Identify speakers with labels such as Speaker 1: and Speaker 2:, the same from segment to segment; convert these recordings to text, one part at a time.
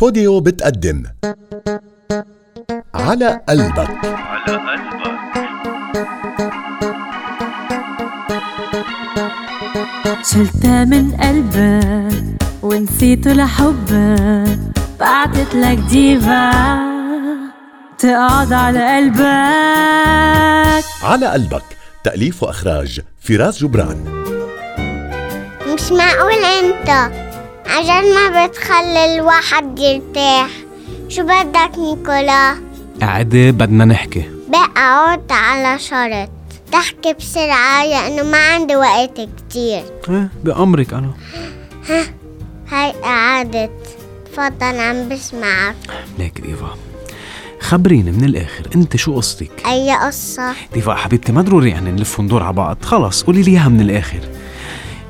Speaker 1: بوديو بتقدم. على قلبك.
Speaker 2: على قلبك
Speaker 3: شلتها من قلبك ونسيته لحبك بعتت لك ديفا تقعد على قلبك.
Speaker 1: على قلبك. تأليف وإخراج فراس جبران.
Speaker 4: مش معقول انت. عشان ما بتخلي الواحد يرتاح شو بدك نيكولا؟
Speaker 5: قاعدة بدنا نحكي.
Speaker 4: بقى عود على شرط. تحكي بسرعة لأنه ما عندي وقت كتير.
Speaker 5: إيه بأمرك أنا.
Speaker 4: هاي قعدت. تفضل عم بسمعك.
Speaker 5: ليك ديفا خبريني من الآخر أنت شو قصتك؟
Speaker 4: أي قصة؟
Speaker 5: ديفا حبيبتي ما ضروري يعني نلف وندور على بعض. خلص قولي لي إياها من الآخر.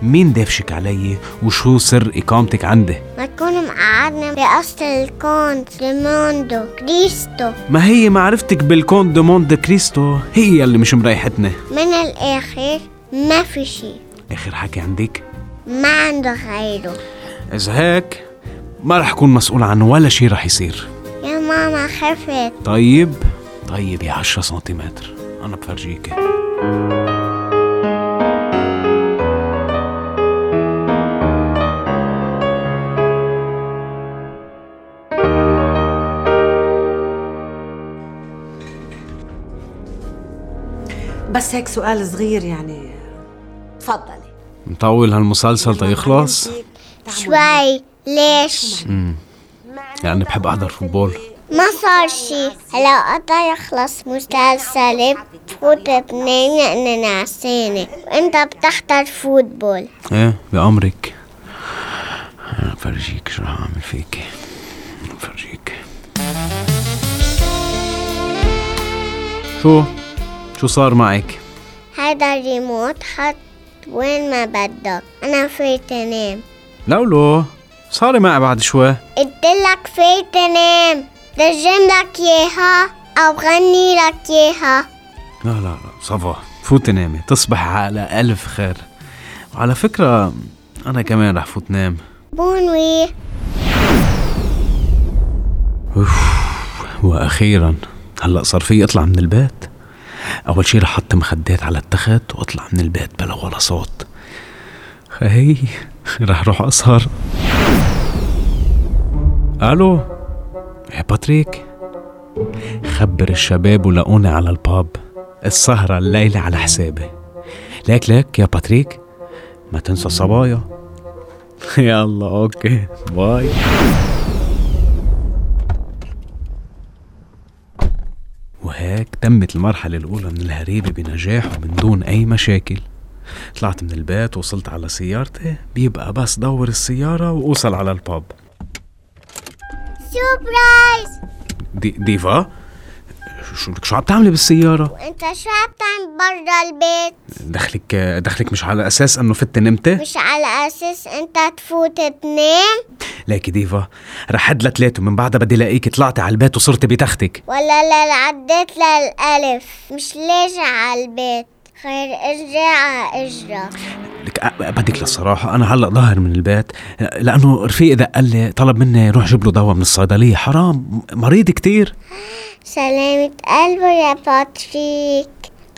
Speaker 5: مين دافشك علي وشو سر إقامتك عندي؟
Speaker 4: ما تكون معقدنا بقصة ال Comte de Monte-Cristo.
Speaker 5: ما هي معرفتك بال Comte de Monte-Cristo؟ هي اللي مش مريحتنا.
Speaker 4: من الآخر ما في شي
Speaker 5: آخر حكي عندك؟
Speaker 4: ما عنده غيره.
Speaker 5: إذا هيك ما رح أكون مسؤول عن ولا شي رح يصير.
Speaker 4: يا ماما خفت.
Speaker 5: طيب طيب يا 10 سنتيمتر. أنا بفرجيكي
Speaker 6: بس هيك سؤال صغير يعني. تفضلي.
Speaker 5: مطول هالمسلسل تيخلص
Speaker 4: شوي. ليش؟
Speaker 5: يعني بحب أحضر football.
Speaker 4: ما صار شي. هلا قطع يخلص مسلسل بفوت بنام لأني نعسانة وانت بتحضر football.
Speaker 5: إيه بأمرك أنا بفرجيك شو رح أعمل فيكي بفرجيك شو؟ شو صار معك؟
Speaker 4: هيدا الريموت حط وين ما بدك. أنا فيت انام
Speaker 5: لولو صاري معي بعد شوي.
Speaker 4: قلتلك فيت انام رجم لك إياها أو غني لك إياها.
Speaker 5: لا لا لا صفا فوتي نامي. تصبح على ألف خير. وعلى فكرة أنا كمان رح فوت نام.
Speaker 4: bonne nuit
Speaker 5: وأخيرا. هلأ صار في أطلع من البيت. أول شي رح أحط مخدات على التخت وأطلع من البيت بلا ولا صوت. خهي رح روح أسهر. ألو؟ يا باتريك؟ خبر الشباب ولاقوني على الباب. السهرة الليلة على حسابي. ليك ليك يا باتريك؟ ما تنسى الصبايا. يلا okay bye. تمت المرحلة الأولى من الهريبة بنجاح ومن دون أي مشاكل. طلعت من البيت وصلت على سيارتي بيبقى بس دور السيارة وأوصل على الباب.
Speaker 4: surprise
Speaker 5: دي ديفا شو شو عم تعملي بالسيارة؟
Speaker 4: وأنت شو عم تعمل برا البيت؟
Speaker 5: دخلك دخلك مش على أساس إنه فت نمتي؟
Speaker 4: مش على أساس أنت تفوت تنام
Speaker 5: ليكي ديفا رح حد لثلاثة ومن بعدها بدي لاقيكي طلعتي على البيت وصرتي بتختك.
Speaker 4: ولا لا عديت للألف. مش ليش على البيت؟ خير على اجرك
Speaker 5: لك بدك للصراحة أنا هلأ ظاهر من البيت لأنه رفيقي دق لي طلب مني روح جيب له دواء من الصيدلية. حرام مريض كتير.
Speaker 4: سلامة قلبه يا باتريك.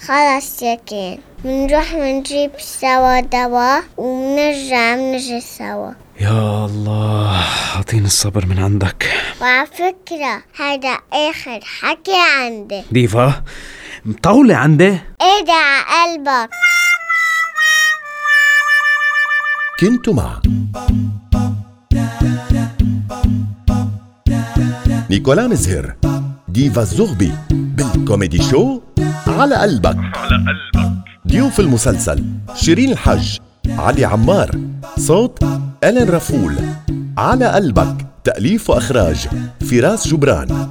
Speaker 4: خلص يا كان بنروح بنجيب سوا دواء وبنرجع بنجي سوا.
Speaker 5: يا الله أعطيني الصبر من عندك.
Speaker 4: وعلى فكرة هذا آخر حكي عندي.
Speaker 5: ديفا مطولة عندي.
Speaker 4: ايدي على قلبك.
Speaker 1: كنت مع نيكولا مزهر ديفا الزغبي بال comedy show على قلبك.
Speaker 2: على قلبك
Speaker 1: ضيوف المسلسل شيرين الحج علي عمار صوت ألين رفول على قلبك تأليف وإخراج فراس جبران.